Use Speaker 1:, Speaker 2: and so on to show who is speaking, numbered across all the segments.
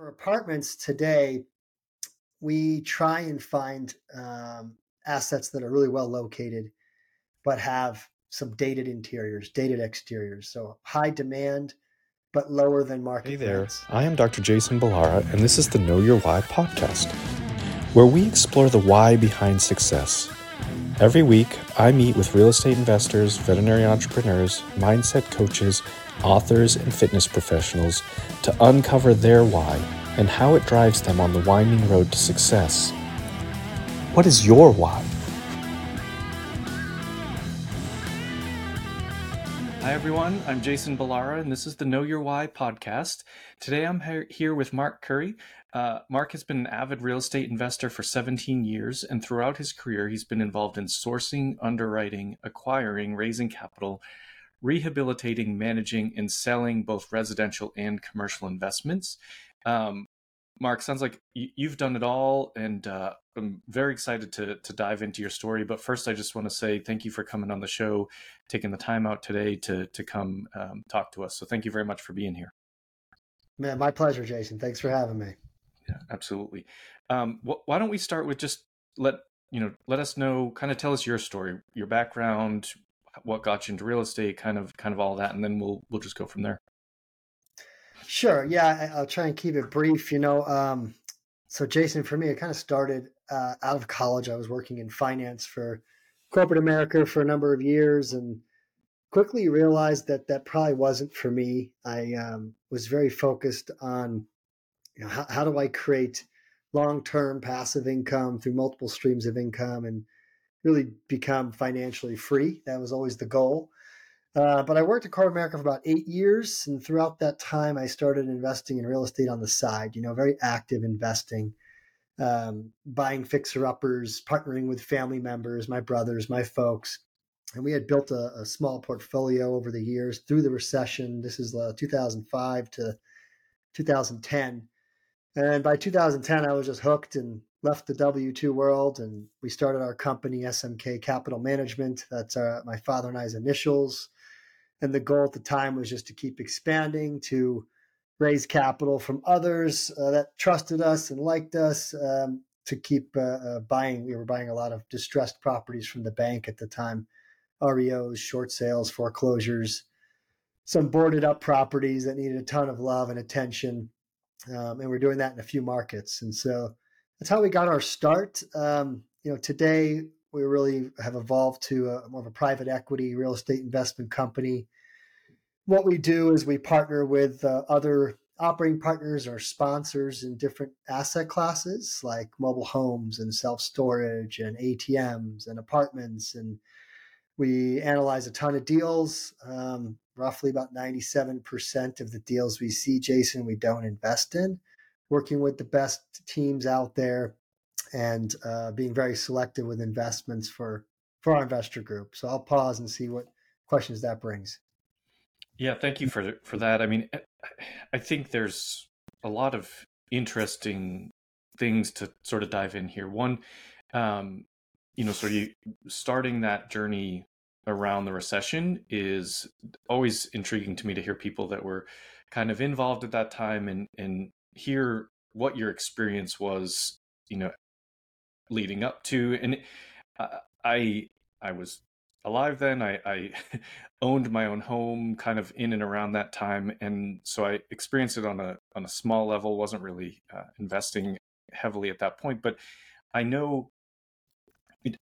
Speaker 1: For apartments today, we try and find um, assets that are really well located, but have some dated interiors, dated exteriors. So high demand, but lower than market.
Speaker 2: Hey there,
Speaker 1: rents.
Speaker 2: I am Dr. Jason Ballara, and this is the Know Your Why podcast, where we explore the why behind success. Every week, I meet with real estate investors, veterinary entrepreneurs, mindset coaches, authors, and fitness professionals to uncover their why and how it drives them on the winding road to success. What is your why? Hi, everyone. I'm Jason Ballara, and this is the Know Your Why podcast. Today, I'm here with Mark Khuri. Uh, Mark has been an avid real estate investor for 17 years, and throughout his career, he's been involved in sourcing, underwriting, acquiring, raising capital, rehabilitating, managing, and selling both residential and commercial investments. Um, Mark, sounds like you've done it all, and uh, I'm very excited to to dive into your story. But first, I just want to say thank you for coming on the show, taking the time out today to to come um, talk to us. So thank you very much for being here.
Speaker 1: Man, my pleasure, Jason. Thanks for having me.
Speaker 2: Yeah, absolutely. Um, wh- why don't we start with just let you know, let us know, kind of tell us your story, your background, what got you into real estate, kind of kind of all that, and then we'll we'll just go from there.
Speaker 1: Sure. Yeah, I'll try and keep it brief. You know, um, so Jason, for me, it kind of started uh, out of college. I was working in finance for corporate America for a number of years, and quickly realized that that probably wasn't for me. I um, was very focused on, you know, how, how do I create long-term passive income through multiple streams of income and really become financially free. That was always the goal. Uh, but I worked at corporate America for about eight years, and throughout that time, I started investing in real estate on the side. You know, very active investing, um, buying fixer uppers, partnering with family members, my brothers, my folks, and we had built a, a small portfolio over the years through the recession. This is uh, 2005 to 2010, and by 2010, I was just hooked and left the W 2 world and we started our company, SMK Capital Management. That's uh, my father and I's initials. And the goal at the time was just to keep expanding, to raise capital from others uh, that trusted us and liked us, um, to keep uh, uh, buying. We were buying a lot of distressed properties from the bank at the time REOs, short sales, foreclosures, some boarded up properties that needed a ton of love and attention. Um, and we're doing that in a few markets. And so that's how we got our start. Um, you know, today we really have evolved to a, more of a private equity real estate investment company. What we do is we partner with uh, other operating partners or sponsors in different asset classes like mobile homes and self storage and ATMs and apartments. And we analyze a ton of deals. Um, roughly about 97% of the deals we see, Jason, we don't invest in. Working with the best teams out there and uh, being very selective with investments for for our investor group. So I'll pause and see what questions that brings.
Speaker 2: Yeah, thank you for for that. I mean, I think there's a lot of interesting things to sort of dive in here. One, um, you know, sort of starting that journey around the recession is always intriguing to me to hear people that were kind of involved at that time and and hear what your experience was, you know, leading up to and i i was alive then. I i owned my own home kind of in and around that time and so i experienced it on a on a small level. Wasn't really uh, investing heavily at that point but i know it,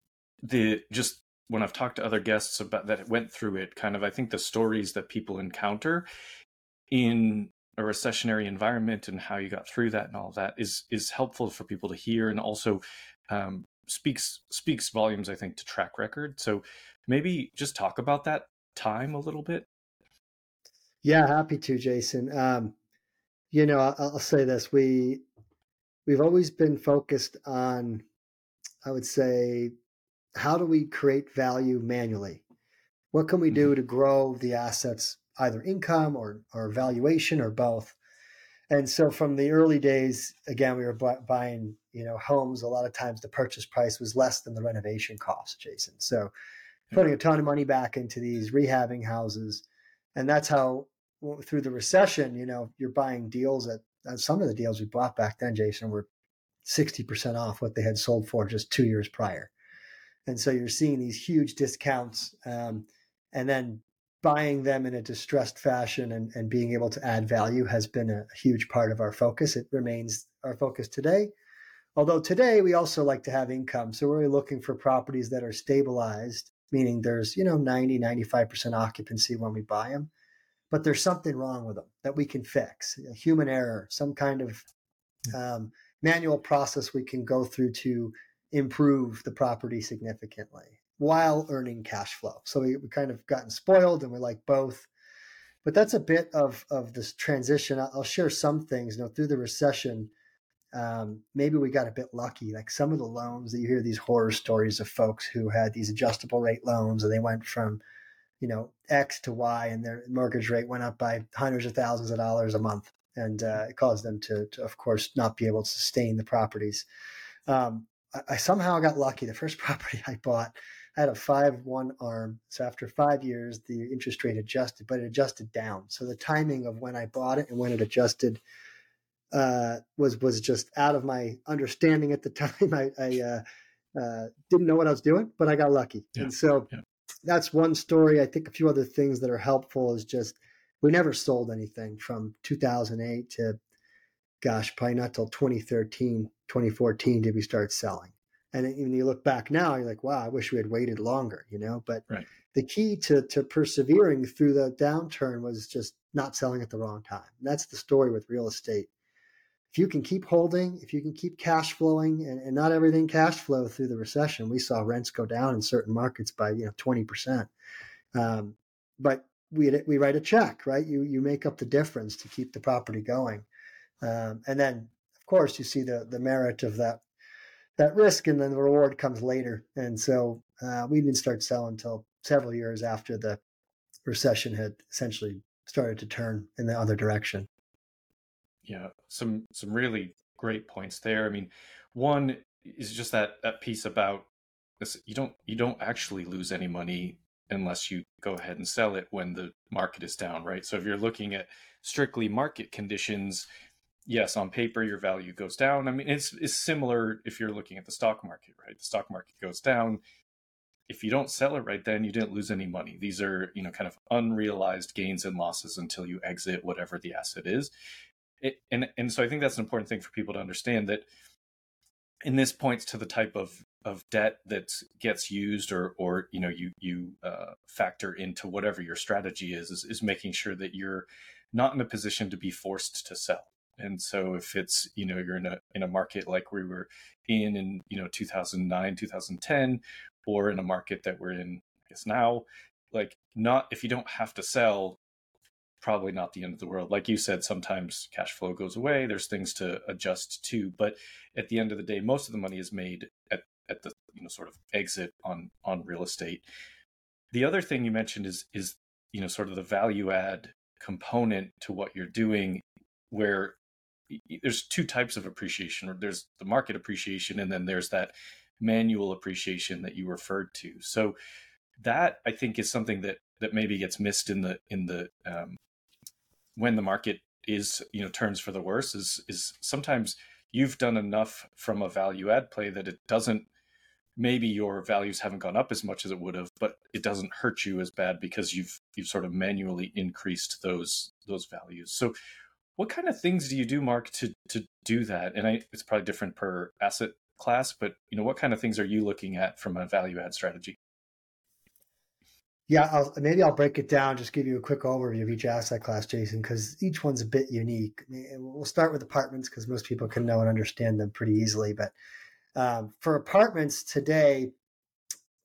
Speaker 2: the just when i've talked to other guests about that went through it kind of i think the stories that people encounter in a recessionary environment and how you got through that and all that is is helpful for people to hear and also um, speaks speaks volumes, I think, to track record. So maybe just talk about that time a little bit.
Speaker 1: Yeah, happy to, Jason. Um, you know, I'll, I'll say this: we we've always been focused on, I would say, how do we create value manually? What can we do mm-hmm. to grow the assets, either income or or valuation or both? And so from the early days, again, we were buying, you know, homes. A lot of times the purchase price was less than the renovation cost, Jason. So putting a ton of money back into these rehabbing houses. And that's how through the recession, you know, you're buying deals at uh, some of the deals we bought back then, Jason, were 60% off what they had sold for just two years prior. And so you're seeing these huge discounts um, and then buying them in a distressed fashion and, and being able to add value has been a huge part of our focus. It remains our focus today. Although today we also like to have income. So we're really looking for properties that are stabilized, meaning there's, you know, 90, 95% occupancy when we buy them, but there's something wrong with them that we can fix, a human error, some kind of um, manual process we can go through to improve the property significantly while earning cash flow. So we, we kind of gotten spoiled and we like both. But that's a bit of, of this transition. I'll share some things, you know, through the recession, um, maybe we got a bit lucky. Like some of the loans that you hear these horror stories of folks who had these adjustable rate loans and they went from, you know, X to Y and their mortgage rate went up by hundreds of thousands of dollars a month. And uh, it caused them to, to, of course, not be able to sustain the properties. Um, I, I somehow got lucky. The first property I bought, I had a five one arm. So after five years, the interest rate adjusted, but it adjusted down. So the timing of when I bought it and when it adjusted uh, was was just out of my understanding at the time. I, I uh, uh, didn't know what I was doing, but I got lucky. Yeah. And so yeah. that's one story. I think a few other things that are helpful is just we never sold anything from 2008 to gosh, probably not till 2013, 2014 did we start selling. And when you look back now, you're like, wow, I wish we had waited longer, you know. But right. the key to to persevering through the downturn was just not selling at the wrong time. And that's the story with real estate. If you can keep holding, if you can keep cash flowing, and, and not everything cash flow through the recession, we saw rents go down in certain markets by you know twenty percent. Um, but we we write a check, right? You you make up the difference to keep the property going, um, and then of course you see the the merit of that that risk and then the reward comes later. And so uh, we didn't start selling until several years after the recession had essentially started to turn in the other direction.
Speaker 2: Yeah, some some really great points there. I mean, one is just that that piece about this. You don't you don't actually lose any money unless you go ahead and sell it when the market is down, right? So if you're looking at strictly market conditions, yes, on paper your value goes down. I mean, it's it's similar if you're looking at the stock market, right? The stock market goes down. If you don't sell it right then, you didn't lose any money. These are, you know, kind of unrealized gains and losses until you exit whatever the asset is. It, and and so I think that's an important thing for people to understand that and this points to the type of of debt that gets used or or you know you you uh, factor into whatever your strategy is, is is making sure that you're not in a position to be forced to sell and so if it's, you know, you're in a in a market like we were in in, you know, 2009, 2010 or in a market that we're in I guess now, like not if you don't have to sell probably not the end of the world. Like you said, sometimes cash flow goes away. There's things to adjust to, but at the end of the day, most of the money is made at, at the you know sort of exit on on real estate. The other thing you mentioned is is you know sort of the value add component to what you're doing, where there's two types of appreciation there's the market appreciation and then there's that manual appreciation that you referred to. So that i think is something that that maybe gets missed in the in the um, when the market is you know turns for the worse is is sometimes you've done enough from a value add play that it doesn't maybe your values haven't gone up as much as it would have but it doesn't hurt you as bad because you've you've sort of manually increased those those values. So what kind of things do you do, Mark, to to do that? And I, it's probably different per asset class, but you know, what kind of things are you looking at from a value add strategy?
Speaker 1: Yeah, I'll, maybe I'll break it down. Just give you a quick overview of each asset class, Jason, because each one's a bit unique. We'll start with apartments because most people can know and understand them pretty easily. But um, for apartments today,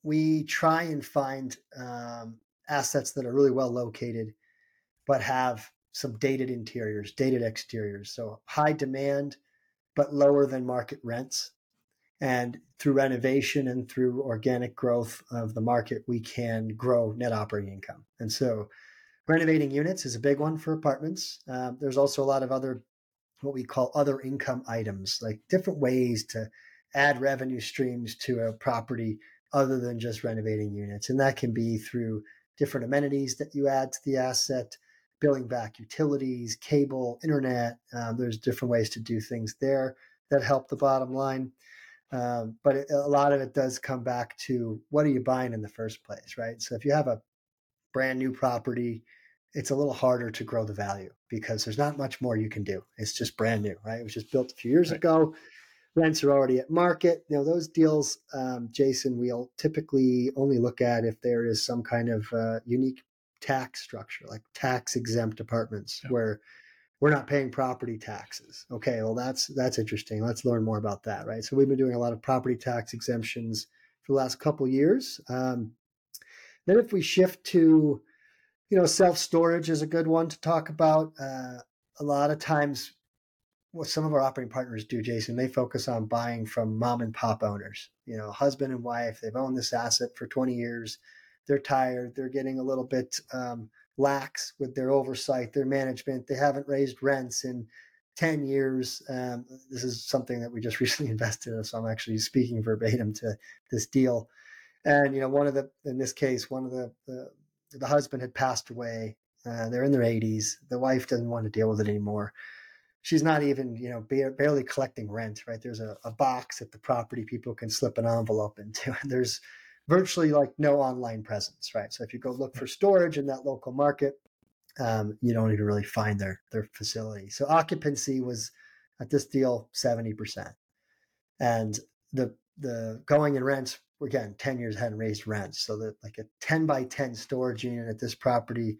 Speaker 1: we try and find um, assets that are really well located, but have some dated interiors, dated exteriors. So high demand, but lower than market rents. And through renovation and through organic growth of the market, we can grow net operating income. And so renovating units is a big one for apartments. Uh, there's also a lot of other, what we call other income items, like different ways to add revenue streams to a property other than just renovating units. And that can be through different amenities that you add to the asset billing back utilities, cable, internet. Um, there's different ways to do things there that help the bottom line. Um, but it, a lot of it does come back to what are you buying in the first place, right? So if you have a brand new property, it's a little harder to grow the value because there's not much more you can do. It's just brand new, right? It was just built a few years right. ago. Rents are already at market. You know, those deals, um, Jason, we'll typically only look at if there is some kind of uh, unique tax structure, like tax exempt apartments yeah. where we're not paying property taxes. Okay, well that's that's interesting. Let's learn more about that, right? So we've been doing a lot of property tax exemptions for the last couple years. Um, then if we shift to, you know, self storage is a good one to talk about. Uh, a lot of times, what some of our operating partners do, Jason, they focus on buying from mom and pop owners. You know, husband and wife. They've owned this asset for 20 years. They're tired. They're getting a little bit um, lax with their oversight, their management. They haven't raised rents in 10 years. Um, this is something that we just recently invested in, so I'm actually speaking verbatim to this deal. And you know, one of the in this case, one of the the, the husband had passed away. Uh, they're in their 80s. The wife doesn't want to deal with it anymore. She's not even, you know, ba- barely collecting rent. Right? There's a, a box at the property people can slip an envelope into. And there's virtually like no online presence, right? So if you go look for storage in that local market, um, you don't even really find their their facility. So occupancy was at this deal seventy percent, and the the going in rents again ten years hadn't raised rents, so that like a ten by ten storage unit at this property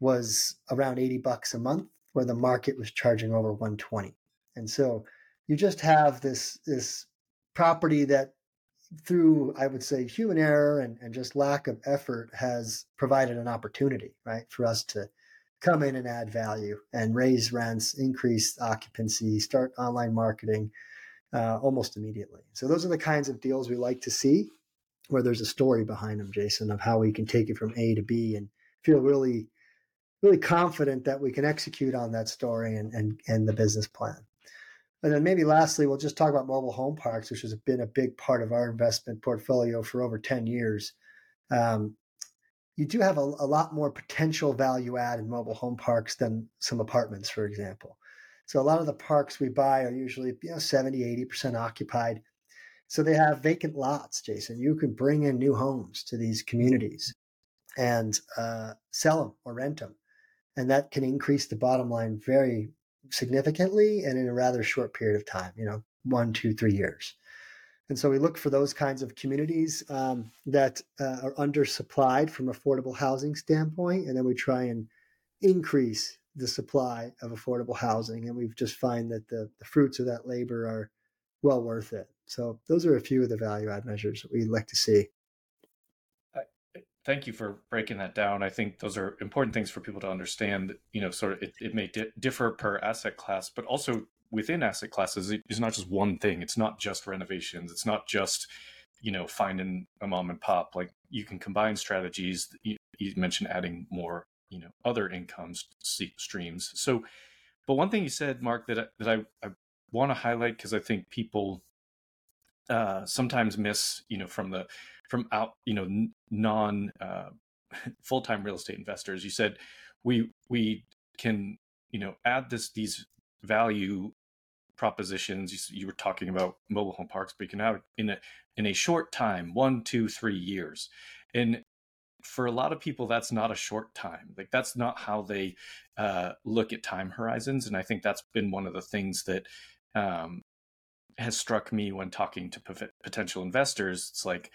Speaker 1: was around eighty bucks a month, where the market was charging over one twenty, and so you just have this this property that through, I would say, human error and, and just lack of effort has provided an opportunity, right, for us to come in and add value and raise rents, increase occupancy, start online marketing uh, almost immediately. So those are the kinds of deals we like to see where there's a story behind them, Jason, of how we can take it from A to B and feel really, really confident that we can execute on that story and, and, and the business plan. And then maybe lastly, we'll just talk about mobile home parks, which has been a big part of our investment portfolio for over 10 years. Um, you do have a, a, lot more potential value add in mobile home parks than some apartments, for example. So a lot of the parks we buy are usually you know 70, 80% occupied. So they have vacant lots, Jason. You can bring in new homes to these communities and uh, sell them or rent them. And that can increase the bottom line very significantly and in a rather short period of time, you know, one, two, three years. And so we look for those kinds of communities um, that uh, are undersupplied from affordable housing standpoint, and then we try and increase the supply of affordable housing. And we've just find that the, the fruits of that labor are well worth it. So those are a few of the value add measures that we like to see
Speaker 2: thank you for breaking that down. I think those are important things for people to understand. You know, sort of it, it may di- differ per asset class, but also within asset classes, it's not just one thing. It's not just renovations. It's not just you know finding a mom and pop. Like you can combine strategies. You, you mentioned adding more you know other income streams. So, but one thing you said, Mark, that I, that I, I want to highlight because I think people uh, sometimes miss you know from the from out you know non uh, full time real estate investors. You said we we can you know add this these value propositions. You, you were talking about mobile home parks, but you can have in a in a short time, one, two, three years, and for a lot of people that's not a short time like that's not how they uh, look at time horizons and i think that's been one of the things that um, has struck me when talking to potential investors it's like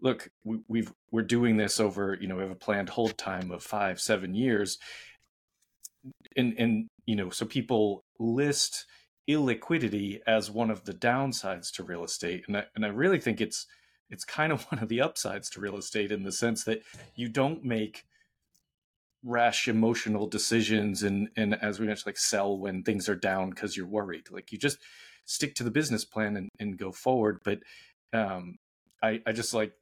Speaker 2: look, we, we've we're doing this over, you know, we have a planned hold time of five, seven years, and and you know, so people list illiquidity as one of the downsides to real estate, and I, and I really think it's it's kind of one of the upsides to real estate in the sense that you don't make rash emotional decisions and and as we mentioned like sell when things are down because you're worried. Like you just stick to the business plan and, and go forward. But um I, I just like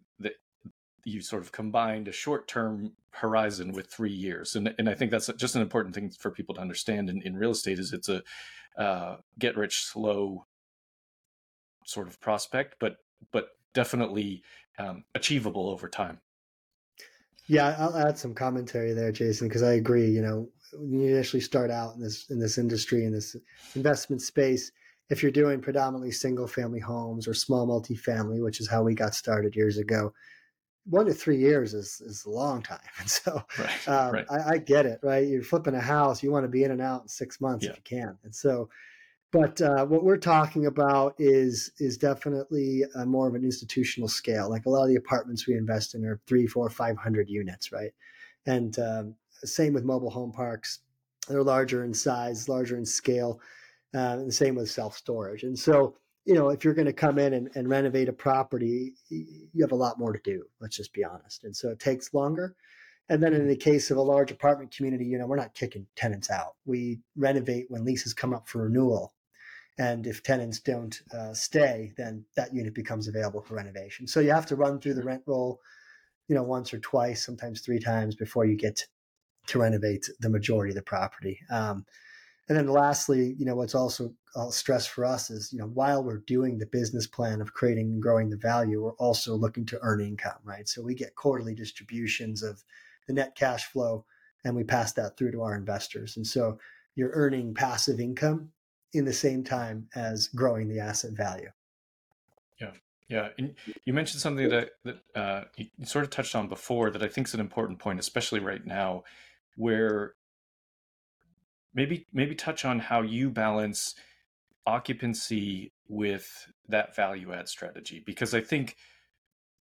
Speaker 2: you sort of combined a short term horizon with three years and, and i think that's just an important thing for people to understand in, in real estate is it's a uh, get rich slow sort of prospect but but definitely um, achievable over time
Speaker 1: Yeah, I'll add some commentary there, Jason, because I agree. You know, when you initially start out in this in this industry in this investment space, if you're doing predominantly single family homes or small multifamily, which is how we got started years ago, one to three years is is a long time. And so right, um, right. I, I, get it, right? You're flipping a house, you want to be in and out in six months yeah. if you can. And so, but uh, what we're talking about is is definitely more of an institutional scale. Like a lot of the apartments we invest in are three, four, five hundred units, right? And um, same with mobile home parks; they're larger in size, larger in scale. Uh, and the same with self storage. And so you know, if you're going to come in and, and renovate a property, you have a lot more to do. Let's just be honest. And so it takes longer. And then in the case of a large apartment community, you know, we're not kicking tenants out. We renovate when leases come up for renewal. And if tenants don't uh, stay, then that unit becomes available for renovation. So you have to run through the rent roll, you know, once or twice, sometimes three times before you get to renovate the majority of the property. Um, and then lastly, you know, what's also I'll stress for us is, you know, while we're doing the business plan of creating and growing the value, we're also looking to earn income, right? So we get quarterly distributions of the net cash flow and we pass that through to our investors. And so you're earning passive income in the same time as growing the asset value.
Speaker 2: Yeah. Yeah, and you mentioned something that that uh, you sort of touched on before that I think is an important point, especially right now, where maybe maybe touch on how you balance occupancy with that value add strategy because i think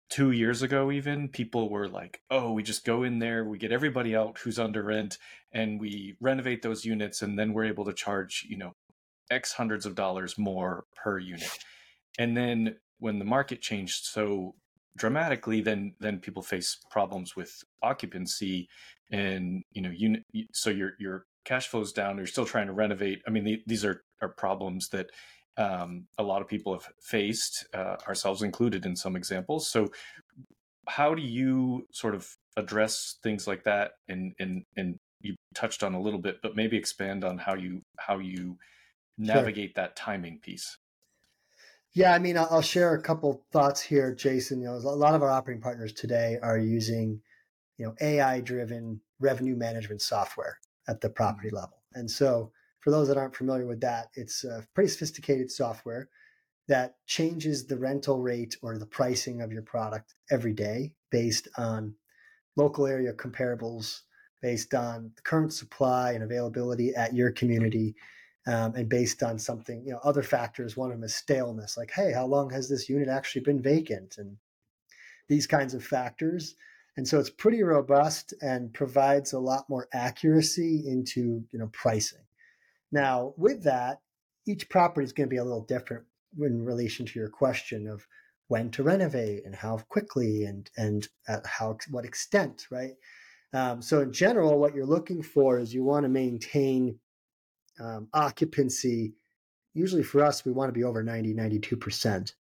Speaker 2: two years ago even people were like oh we just go in there we get everybody out who's under rent and we renovate those units and then we're able to charge you know x hundreds of dollars more per unit and then when the market changed so dramatically then then people face problems with occupancy and you know unit so your your cash flows down, you're still trying to renovate. I mean, the, these are, are problems that um, a lot of people have faced, uh, ourselves included in some examples. So, how do you sort of address things like that? And and and you touched on a little bit, but maybe expand on how you how you navigate sure. that timing piece.
Speaker 1: Yeah, I mean, I'll share a couple thoughts here, Jason. You know, a lot of our operating partners today are using, you know, AI-driven revenue management software at the property mm-hmm. level. And so, for those that aren't familiar with that, it's a pretty sophisticated software that changes the rental rate or the pricing of your product every day based on local area comparables, based on the current supply and availability at your community, um, and based on something, you know, other factors. One of them is staleness, like, hey, how long has this unit actually been vacant? And these kinds of factors and so it's pretty robust and provides a lot more accuracy into you know pricing. Now, with that, each property is going to be a little different in relation to your question of when to renovate and how quickly and and at how what extent, right? Um, so in general, what you're looking for is you want to maintain um, occupancy. Usually for us, we want to be over 90, 92%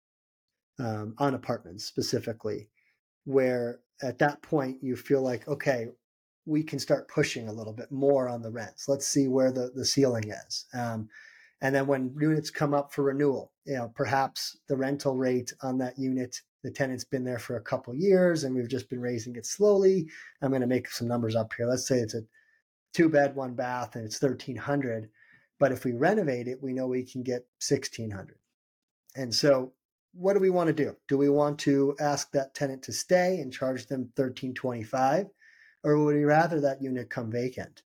Speaker 1: um, on apartments specifically, where at that point you feel like okay we can start pushing a little bit more on the rents. Let's see where the, the ceiling is um, and then when units come up for renewal you know perhaps the rental rate on that unit the tenant's been there for a couple years and we've just been raising it slowly. I'm going to make some numbers up here. Let's say it's a two bed one bath and it's 1300 but if we renovate it we know we can get 1600 and so what do we want to do? Do we want to ask that tenant to stay and charge them 1325 or would we rather that unit come vacant?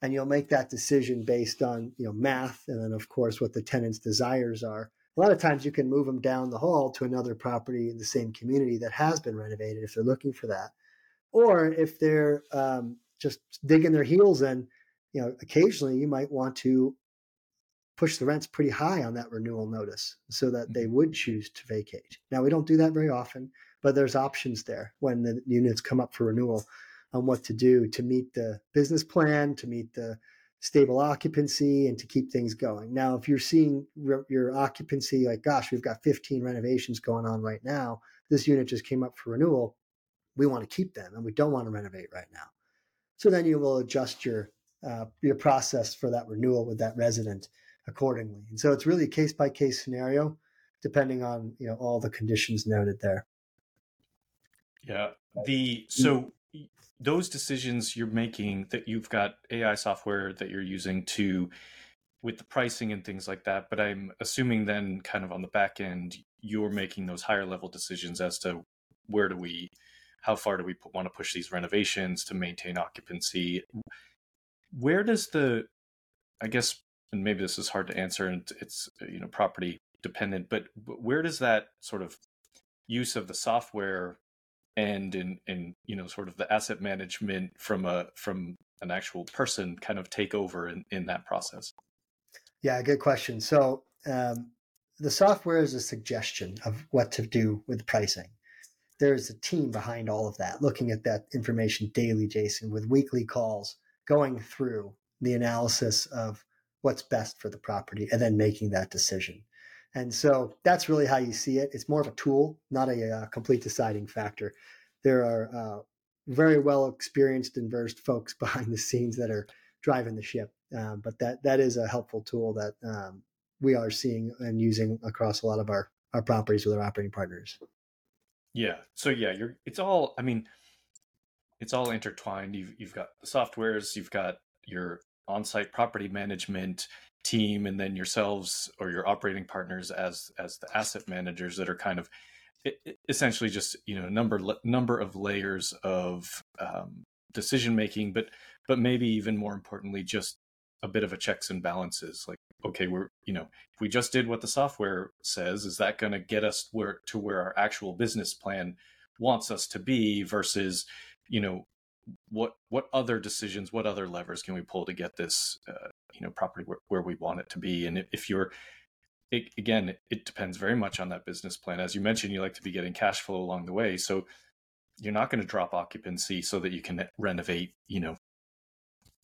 Speaker 1: And you'll make that decision based on, you know, math and then of course what the tenant's desires are. A lot of times you can move them down the hall to another property in the same community that has been renovated if they're looking for that. Or if they're um, just digging their heels in, you know, occasionally you might want to push the rents pretty high on that renewal notice so that they mm-hmm. would choose to vacate. Now, we don't do that very often, but there's options there when the units come up for renewal on what to do to meet the business plan, to meet the stable occupancy, and to keep things going. Now, if you're seeing your occupancy like, gosh, we've got 15 renovations going on right now, this unit just came up for renewal, we want to keep them and we don't want to renovate right now. So then you will adjust your uh, your process for that renewal with that resident accordingly. And so it's really a case by case scenario, depending on you know all the conditions noted there.
Speaker 2: Yeah. The so those decisions you're making that you've got AI software that you're using to with the pricing and things like that. But I'm assuming then, kind of on the back end, you're making those higher level decisions as to where do we, how far do we want to push these renovations to maintain occupancy. Where does the, I guess, and maybe this is hard to answer, and it's you know property dependent, but where does that sort of use of the software and in in you know sort of the asset management from a from an actual person kind of take over in, in that process?
Speaker 1: Yeah good question. So um, the software is a suggestion of what to do with pricing. There's a team behind all of that looking at that information daily jason with weekly calls going through the analysis of what's best for the property and then making that decision and so that's really how you see it. It's more of a tool, not a, a uh, complete deciding factor. There are uh, very well experienced and versed folks behind the scenes that are driving the ship. Um, but that that is a helpful tool that um, we are seeing and using across a lot of our our properties with our operating partners.
Speaker 2: Yeah. So yeah, you're. It's all. I mean, it's all intertwined. You've you've got the softwares. You've got your on-site property management team and then yourselves or your operating partners as as the asset managers that are kind of essentially just you know number number of layers of um, decision making but but maybe even more importantly just a bit of a checks and balances like okay we're you know if we just did what the software says is that going to get us where to where our actual business plan wants us to be versus you know what what other decisions what other levers can we pull to get this uh, you know property where, where, we want it to be. And if you're it, again it depends very much on that business plan. As you mentioned you like to be getting cash flow along the way. So you're not going to drop occupancy so that you can renovate you know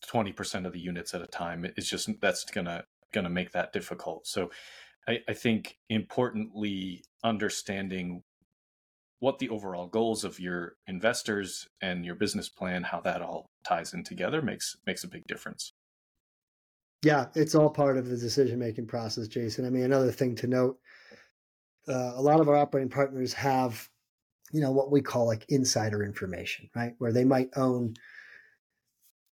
Speaker 2: 20% of the units at a time. It's just that's gonna gonna make that difficult. So I, I think importantly understanding what the overall goals of your investors and your business plan, how that all ties in together makes makes a big difference.
Speaker 1: Yeah, it's all part of the decision making process, Jason. I mean, another thing to note: uh, a lot of our operating partners have, you know, what we call like insider information, right? Where they might own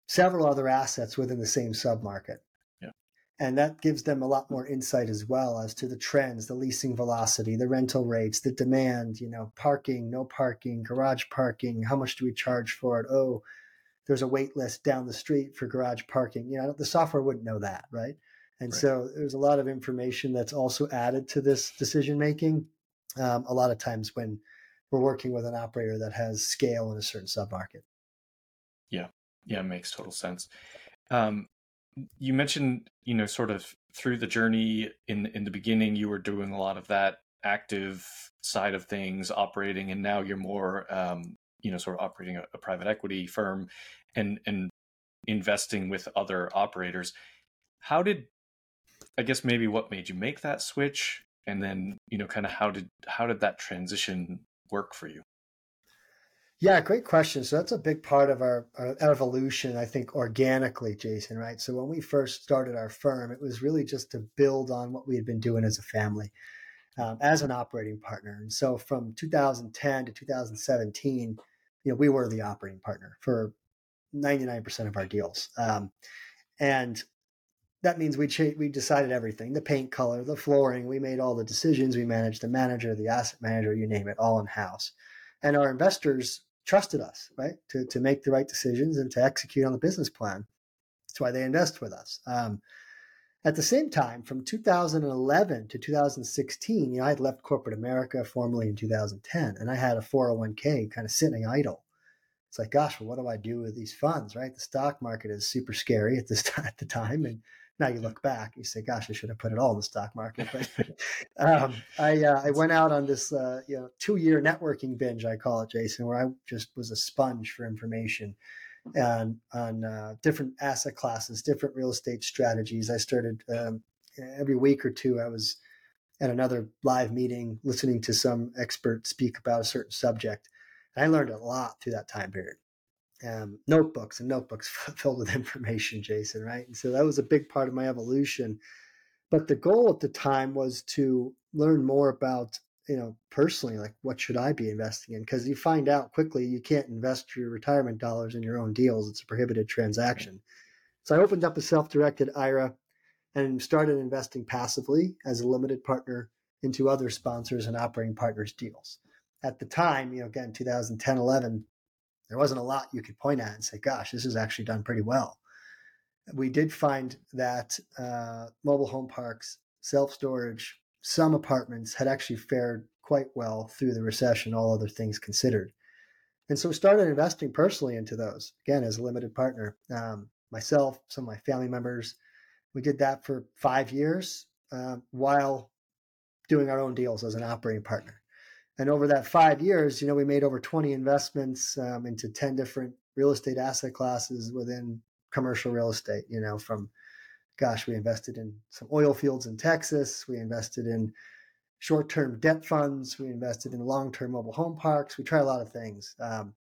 Speaker 1: several other assets within the same submarket Yeah. and that gives them a lot more insight as well as to the trends the leasing velocity the rental rates the demand you know parking no parking garage parking how much do we charge for it oh there's a wait list down the street for garage parking you know the software wouldn't know that right? And right. so there's a lot of information that's also added to this decision making um, a lot of times when we're working with an operator that has scale in a certain submarket.
Speaker 2: Yeah. Yeah makes total sense. Um, you mentioned you know sort of through the journey in in the beginning you were doing a lot of that active side of things operating and now you're more um, you know sort of operating a, a, private equity firm and and investing with other operators how did i guess maybe what made you make that switch and then you know kind of how did how did that transition work for you
Speaker 1: yeah, great question. So that's a big part of our, our, evolution, I think, organically, Jason, right? So when we first started our firm, it was really just to build on what we had been doing as a family, um, as an operating partner. And so from 2010 to 2017, you know, we were the operating partner for 99% of our deals. Um, and that means we cha- we decided everything the paint color the flooring we made all the decisions we managed the manager the asset manager you name it all in house and our investors trusted us, right, to, to make the right decisions and to execute on the business plan. That's why they invest with us. Um, at the same time, from 2011 to 2016, you know, I had left corporate America formally in 2010, and I had a 401k kind of sitting idle. It's like, gosh, well, what do I do with these funds, right? The stock market is super scary at this at the time, and now you look back, you say, "Gosh, I should have put it all in the stock market." But um, I uh, I went out on this uh, you know two year networking binge, I call it, Jason, where I just was a sponge for information and on uh, different asset classes, different real estate strategies. I started um, every week or two. I was at another live meeting, listening to some expert speak about a certain subject. And I learned a lot through that time period um, notebooks and notebooks filled with information, Jason, right? And so that was a big part of my evolution. But the goal at the time was to learn more about you know, personally, like what should I be investing in? Because you find out quickly you can't invest your retirement dollars in your own deals. It's a prohibited transaction. So I opened up a self-directed IRA and started investing passively as a limited partner into other sponsors and operating partners deals. At the time, you know, again, 2010, 11, there wasn't a lot you could point at and say, gosh, this is actually done pretty well. We did find that uh, mobile home parks, self storage, some apartments had actually fared quite well through the recession, all other things considered. And so we started investing personally into those, again, as a limited partner. Um, myself, some of my family members, we did that for five years uh, while doing our own deals as an operating partner. And over that five years, you know, we made over 20 investments um, into 10 different real estate asset classes within commercial real estate, you know, from, gosh, we invested in some oil fields in Texas. We invested in short term debt funds. We invested in long term mobile home parks. We tried a lot of things. Um,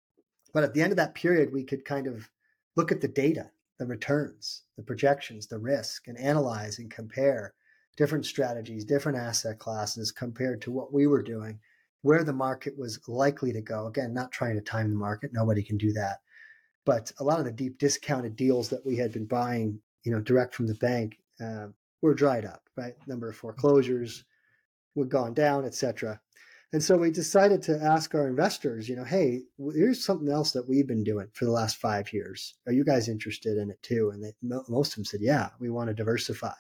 Speaker 1: but at the end of that period, we could kind of look at the data, the returns, the projections, the risk, and analyze and compare different strategies, different asset classes compared to what we were doing where the market was likely to go. Again, not trying to time the market, nobody can do that. But a lot of the deep discounted deals that we had been buying, you know, direct from the bank, uh, were dried up. Right, number of foreclosures were gone down, etc. And so we decided to ask our investors, you know, hey, here's something else that we've been doing for the last five years. Are you guys interested in it too? And they, most of them said, yeah, we want to diversify.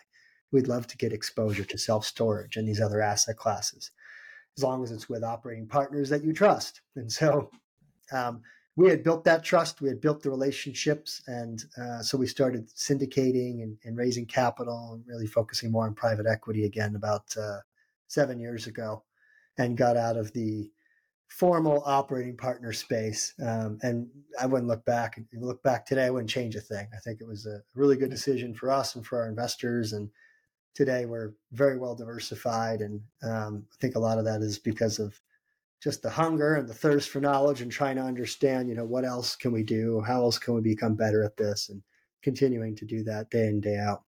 Speaker 1: We'd love to get exposure to self storage and these other asset classes as long as it's with operating partners that you trust. And so um, we had built that trust, we had built the relationships, and uh, so we started syndicating and, and, raising capital and really focusing more on private equity again about uh, seven years ago, and got out of the formal operating partner space. Um, and I wouldn't look back. If you look back today, I wouldn't change a thing. I think it was a really good decision for us and for our investors, and today we're very well diversified and um, i think a lot of that is because of just the hunger and the thirst for knowledge and trying to understand you know what else can we do? How else can we become better at this? And continuing to do that day in day out.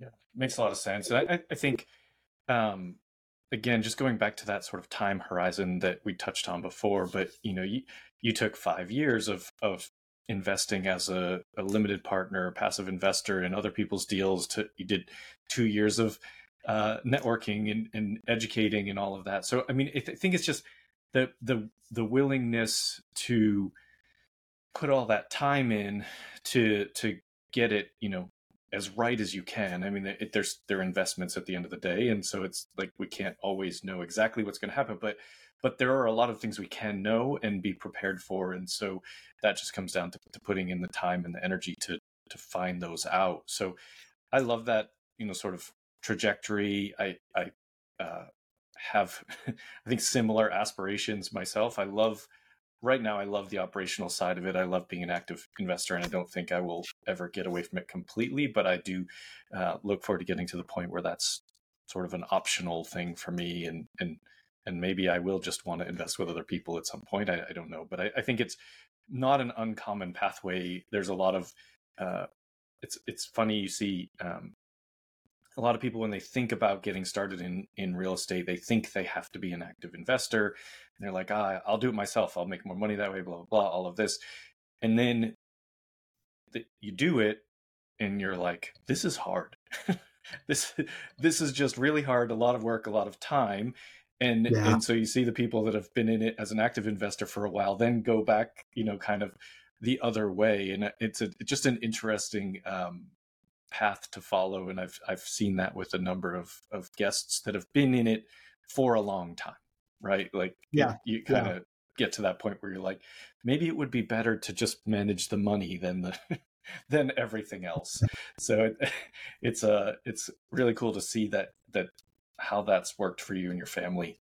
Speaker 2: Yeah makes a lot of sense. I, I think um, again just going back to that sort of time horizon that we touched on before but you know you, you took five years of of investing as a, a limited partner, passive investor in other people's deals. To you did two years of uh, networking and, and, educating and all of that. So I mean, I, th- think it's just the the the willingness to put all that time in to to get it, you know, as right as you can. I mean, it, there's are investments at the end of the day, and so it's like we can't always know exactly what's going to happen, but but there are a lot of things we can know and be prepared for and so that just comes down to, to putting in the time and the energy to to find those out so i love that you know sort of trajectory i i uh, have i think similar aspirations myself i love right now i love the operational side of it i love being an active investor and i don't think i will ever get away from it completely but i do uh, look forward to getting to the point where that's sort of an optional thing for me and and and maybe I will just want to invest with other people at some point. I, I don't know, but I, I, think it's not an uncommon pathway. There's a lot of uh, it's it's funny you see um, a lot of people when they think about getting started in in real estate, they think they have to be an active investor, and they're like, ah, I'll do it myself. I'll make more money that way. Blah blah blah. All of this, and then the, you do it, and you're like, this is hard. this this is just really hard a lot of work a lot of time and yeah. and so you see the people that have been in it as an active investor for a while then go back you know kind of the other way and it's a it's just an interesting um, path to follow and i've i've seen that with a number of of guests that have been in it for a long time right like
Speaker 1: yeah
Speaker 2: you, you kind of yeah. get to that point where you're like maybe it would be better to just manage the money than the than everything else so it, it's a uh, it's really cool to see that that how that's worked for you and your family.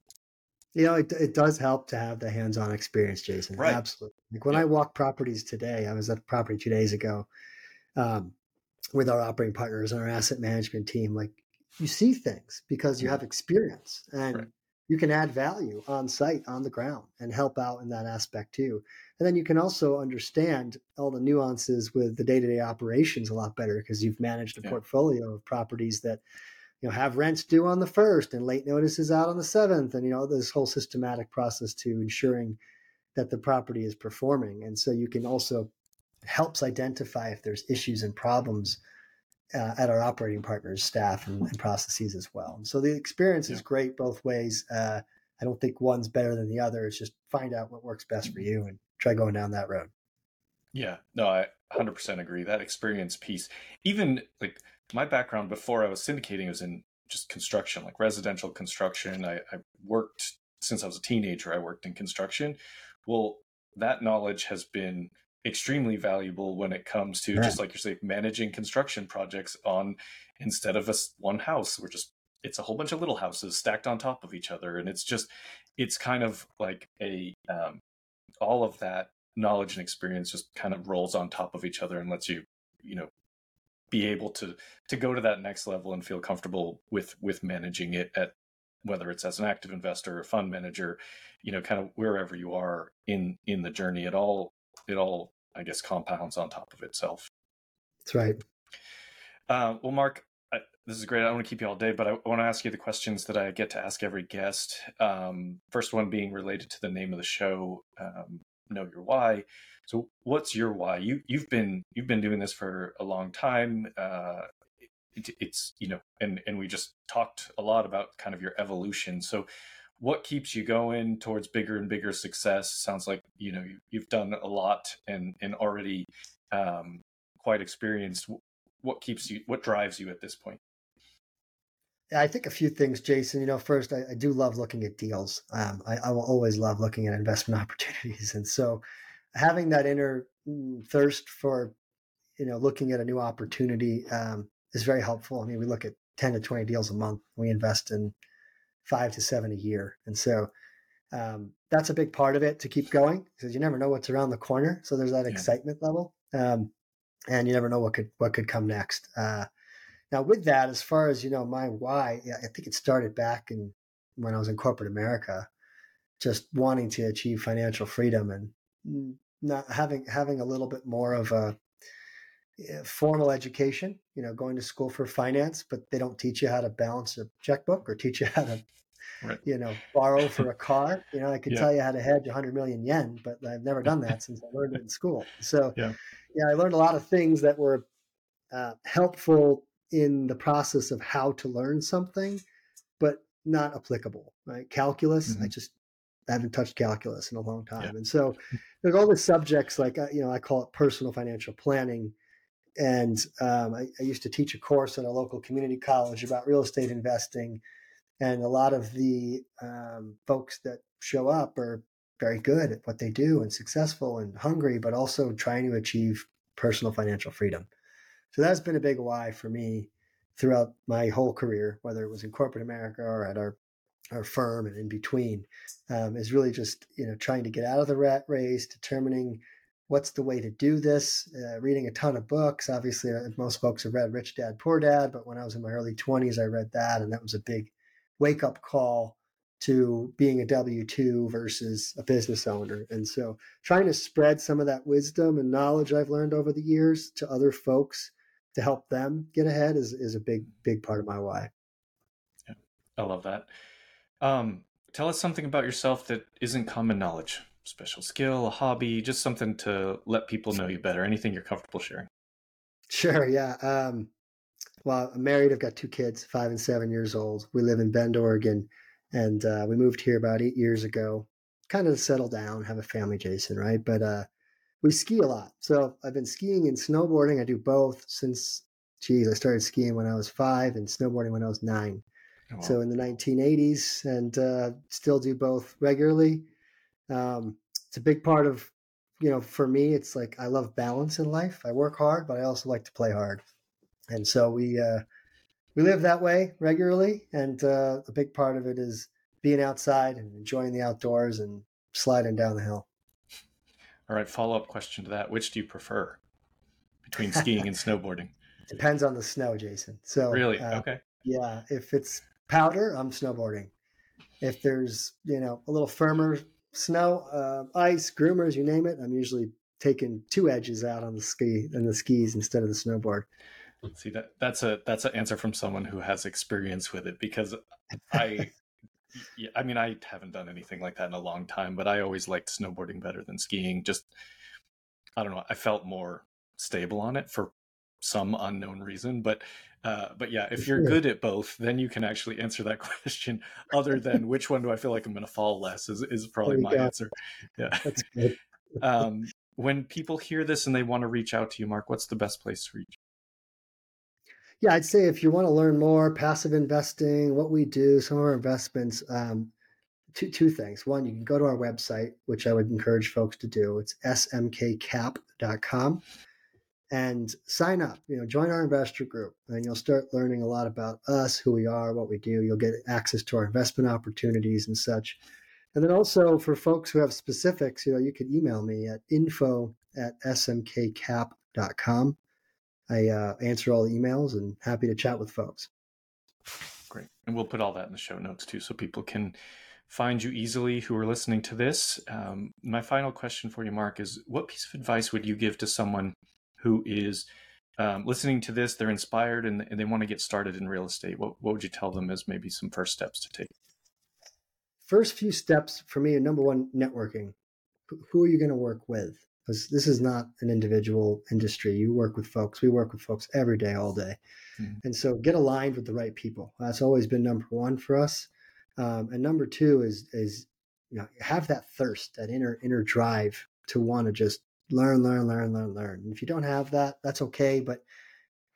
Speaker 1: You know, it, it does help to have the hands-on experience, Jason. Right. Absolutely. Like when yeah. I walk properties today, I was at the property two days ago um, with our operating partners and our asset management team. Like you see things because you have experience and right. you can add value on site, on the ground, and help out in that aspect too. And then you can also understand all the nuances with the day-to-day operations a lot better because you've managed a yeah. portfolio of properties that you know have rents due on the first and late notices out on the seventh, and you know this whole systematic process to ensuring that the property is performing. And so you can also helps identify if there's issues and problems uh, at our operating partners, staff, and, and, processes as well. And so the experience yeah. is great both ways. Uh, I don't think one's better than the other. It's just find out what works best for you and try going down that road.
Speaker 2: Yeah, no, I 100% agree. That experience piece, even like my background before I was syndicating was in just construction, like residential construction. I, I worked since I was a teenager. I worked in construction. Well, that knowledge has been extremely valuable when it comes to yeah. just like you're saying managing construction projects on instead of a one house we're just it's a whole bunch of little houses stacked on top of each other and it's just it's kind of like a um, all of that knowledge and experience just kind of rolls on top of each other and lets you you know be able to to go to that next level and feel comfortable with with managing it at whether it's as an active investor or fund manager you know kind of wherever you are in in the journey it all it all I guess compounds on top of itself.
Speaker 1: That's right.
Speaker 2: Uh, well, Mark, I, this is great. I don't want to keep you all day, but I want to ask you the questions that I get to ask every guest. Um, first one being related to the name of the show, um, "Know Your Why." So, what's your why? You you've been you've been doing this for a long time. Uh, it, it's you know, and and we just talked a lot about kind of your evolution. So, what keeps you going towards bigger and bigger success? Sounds like you know you've done a lot and and already um, quite experienced. What keeps you? What drives you at this point?
Speaker 1: I think a few things, Jason. You know, first, I, I do love looking at deals. Um, I, I, will always love looking at investment opportunities, and so having that inner mm, thirst for, you know, looking at a new opportunity um, is very helpful. I mean, we look at ten to twenty deals a month. We invest in five to seven a year. And so um, that's a big part of it to keep going because you never know what's around the corner. So there's that yeah. excitement level, um, and you never know what could what could come next. Uh, now, with that, as far as you know, my why, I think it started back in when I was in corporate America, just wanting to achieve financial freedom and not having having a little bit more of a formal education, you know, going to school for finance, but they don't teach you how to balance a checkbook or teach you how to, right. you know, borrow for a car. You know, I could yeah. tell you how to hedge 100 million yen, but I've never done that since I learned it in school. So, yeah, yeah I learned a lot of things that were uh, helpful in the process of how to learn something, but not applicable. Right? Calculus, mm-hmm. I just I haven't touched calculus in a long time, yeah. and so there's all the subjects like uh, you know I call it personal financial planning and um, I, I, used to teach a course at a local community college about real estate investing. And a lot of the um, folks that show up are very good at what they do and successful and hungry, but also trying to achieve personal financial freedom. So that's been a big why for me throughout my whole career, whether it was in corporate America or at our our firm and in between, um, is really just you know trying to get out of the rat race, determining what's the way to do this? Uh, reading a ton of books. Obviously, uh, most folks have read Rich Dad Poor Dad, but when I was in my early 20s, I read that, and that was a big wake up call to being a W 2 versus a business owner. And so, trying to spread some of that wisdom and knowledge I've learned over the years to other folks to help them get ahead is, is a big, big part of my why.
Speaker 2: Yeah, I love that. Um, tell us something about yourself that isn't common knowledge special skill, a hobby, just something to let people know you better. Anything you're comfortable sharing.
Speaker 1: Sure. Yeah. Um, well, I'm married. I've got two kids, five and seven years old. We live in Bend, Oregon, and uh, we moved here about eight years ago, kind of to settle down, have a family, Jason, right? But uh, we ski a lot. So I've been skiing and snowboarding. I do both since, geez, I started skiing when I was five and snowboarding when I was nine. Oh, wow. So in the 1980s, and uh, still do both regularly. Um, it's a big part of, you know, for me, it's like I love balance in life. I work hard, but I also like to play hard, and so we uh, we live that way regularly. And uh, a big part of it is being outside and enjoying the outdoors and sliding down the hill.
Speaker 2: All right, follow up question to that: Which do you prefer between skiing and snowboarding?
Speaker 1: Depends on the snow, Jason. So
Speaker 2: really, uh, okay,
Speaker 1: yeah. If it's powder, I'm snowboarding. If there's you know a little firmer snow, uh, ice, groomers, you name it. I'm usually taking two edges out on the ski and the skis instead of the snowboard.
Speaker 2: See that that's a that's an answer from someone who has experience with it because I yeah, I mean I haven't done anything like that in a long time, but I always liked snowboarding better than skiing. Just I don't know, I felt more stable on it for some unknown reason, but uh, but yeah, if you're good at both, then you can actually answer that question. Other than which one do I feel like I'm going to fall less is is probably my go. answer. Yeah. That's good. um, when people hear this and they want to reach out to you, Mark, what's the best place to reach?
Speaker 1: Yeah, I'd say if you want to learn more passive investing, what we do, some of our investments, um, two two things. One, you can go to our website, which I would encourage folks to do. It's smkcap.com and sign up. You know, join our investor group, and you'll start learning a lot about us, who we are, what we do. You'll get access to our investment opportunities and such. And then also for folks who have specifics, you know, you could email me at info at smkcap.com. I uh, answer all the emails and happy to chat with folks.
Speaker 2: Great. And we'll put all that in the show notes too, so people can find you easily who are listening to this. Um, my final question for you, Mark, is what piece of advice would you give to someone who is um, listening to this, they're inspired and, and they want to get started in real estate, what, what would you tell them as maybe some first steps to take?
Speaker 1: First few steps for me are number one, networking. Who are you going to work with? Because this is not an individual industry. You work with folks. We work with folks every day, all day. Mm-hmm. And so get aligned with the right people. That's always been number one for us. Um, and number two is is you know have that thirst, that inner inner drive to want to just learn, learn, learn, learn, learn. And if you don't have that, that's okay, but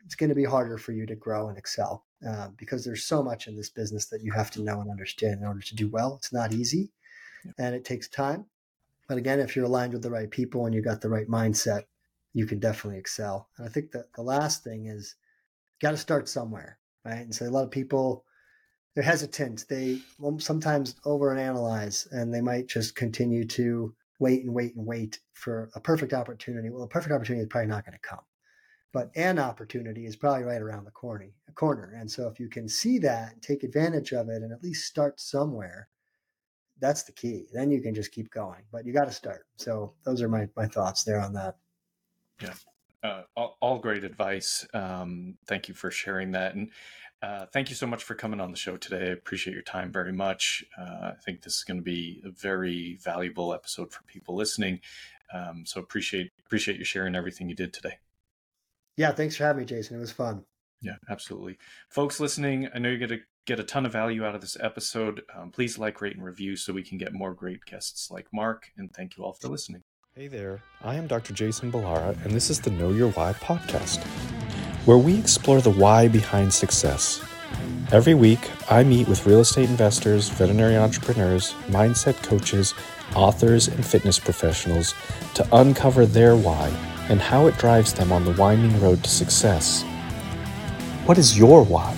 Speaker 1: it's going to be harder for you to grow and excel uh, because there's so much in this business that you have to know and understand in order to do well. It's not easy yeah. and it takes time. But again, if you're aligned with the right people and you got the right mindset, you can definitely excel. And I think that the last thing is got to start somewhere, right? And so a lot of people, they're hesitant. They sometimes overanalyze and they might just continue to wait and wait and wait for a perfect opportunity. Well, a perfect opportunity is probably not going to come, but an opportunity is probably right around the corner. Corner, and so if you can see that, take advantage of it, and at least start somewhere, that's the key. Then you can just keep going, but you got to start. So those are my my thoughts there on that.
Speaker 2: Yeah, uh, all, all, great advice. Um, thank you for sharing that, and uh, thank you so much for coming on the show today. I appreciate your time very much. Uh, I think this is going to be a very valuable episode for people listening. Um, so appreciate appreciate you sharing everything you did today.
Speaker 1: Yeah, thanks for having me, Jason. It was fun.
Speaker 2: Yeah, absolutely. Folks listening, I know you're going to get a ton of value out of this episode. Um, please like, rate, and review so we can get more great guests like Mark. And thank you all for listening.
Speaker 3: Hey there, I am Dr. Jason Ballara, and this is the Know Your Why podcast where we explore the why behind success. Every week, I meet with real estate investors, veterinary entrepreneurs, mindset coaches, authors, and fitness professionals to uncover their why and how it drives them on the winding road to success. What is your why?